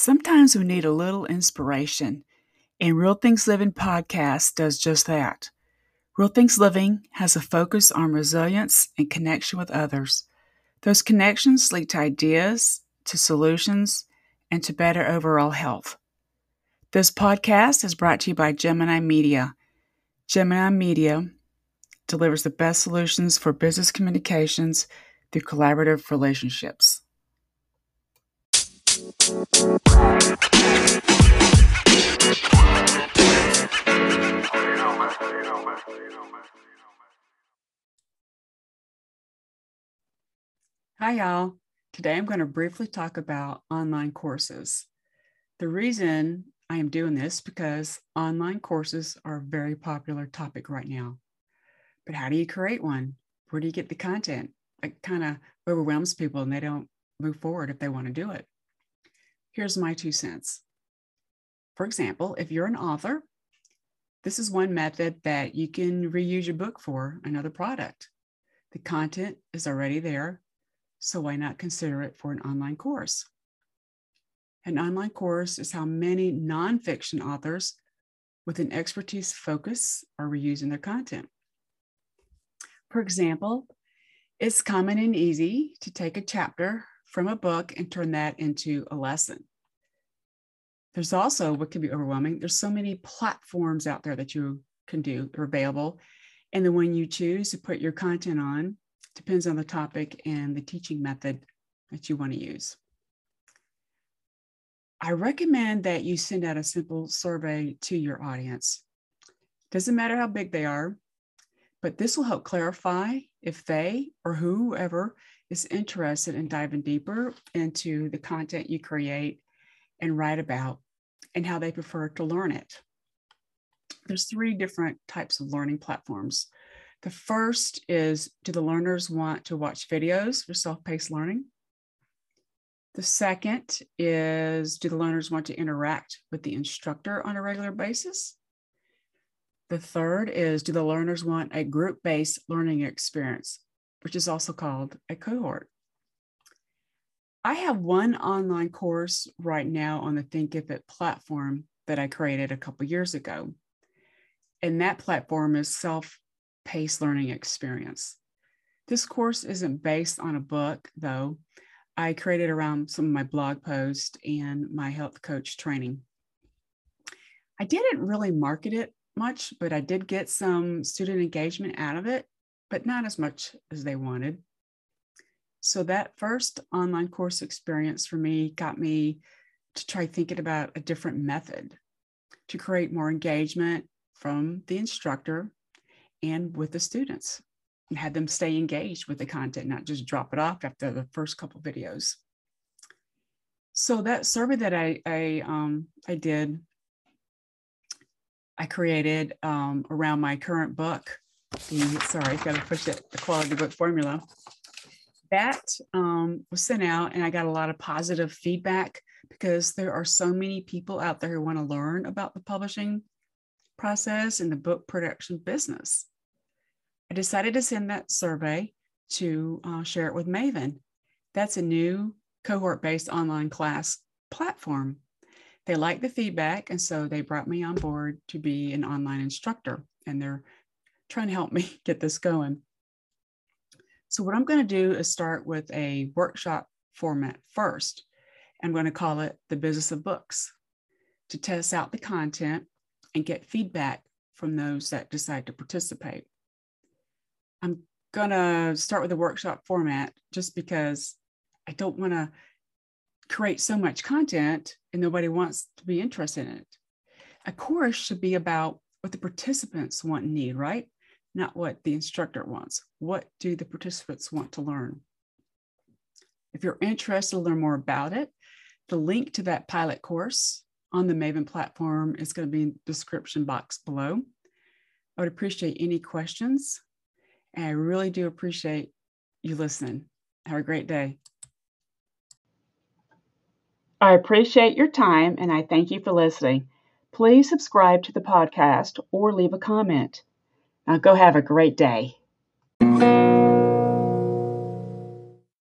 Sometimes we need a little inspiration, and Real Things Living podcast does just that. Real Things Living has a focus on resilience and connection with others. Those connections lead to ideas, to solutions, and to better overall health. This podcast is brought to you by Gemini Media. Gemini Media delivers the best solutions for business communications through collaborative relationships. Hi, y'all. Today I'm going to briefly talk about online courses. The reason I am doing this because online courses are a very popular topic right now. But how do you create one? Where do you get the content? It kind of overwhelms people and they don't move forward if they want to do it. Here's my two cents. For example, if you're an author, this is one method that you can reuse your book for another product. The content is already there, so why not consider it for an online course? An online course is how many nonfiction authors with an expertise focus are reusing their content. For example, it's common and easy to take a chapter from a book and turn that into a lesson. There's also what can be overwhelming. There's so many platforms out there that you can do are available. And the one you choose to put your content on depends on the topic and the teaching method that you want to use. I recommend that you send out a simple survey to your audience. Doesn't matter how big they are, but this will help clarify if they or whoever is interested in diving deeper into the content you create and write about and how they prefer to learn it. There's three different types of learning platforms. The first is do the learners want to watch videos for self paced learning? The second is do the learners want to interact with the instructor on a regular basis? The third is do the learners want a group based learning experience, which is also called a cohort? I have one online course right now on the Thinkific platform that I created a couple years ago. And that platform is self paced learning experience. This course isn't based on a book, though. I created around some of my blog posts and my health coach training. I didn't really market it much, but I did get some student engagement out of it, but not as much as they wanted. So that first online course experience for me got me to try thinking about a different method to create more engagement from the instructor and with the students and had them stay engaged with the content, not just drop it off after the first couple videos. So that survey that I I, um, I did, I created um, around my current book. The, sorry, I've got to push it, the quality book formula that um, was sent out and I got a lot of positive feedback because there are so many people out there who want to learn about the publishing process and the book production business. I decided to send that survey to uh, share it with Maven. That's a new cohort based online class platform. They liked the feedback, and so they brought me on board to be an online instructor, and they're trying and help me get this going. So what I'm going to do is start with a workshop format first. I'm going to call it the business of books to test out the content and get feedback from those that decide to participate. I'm going to start with a workshop format just because I don't want to create so much content and nobody wants to be interested in it. A course should be about what the participants want and need, right? Not what the instructor wants. What do the participants want to learn? If you're interested to learn more about it, the link to that pilot course on the Maven platform is going to be in the description box below. I would appreciate any questions. And I really do appreciate you listening. Have a great day. I appreciate your time and I thank you for listening. Please subscribe to the podcast or leave a comment. Now go have a great day.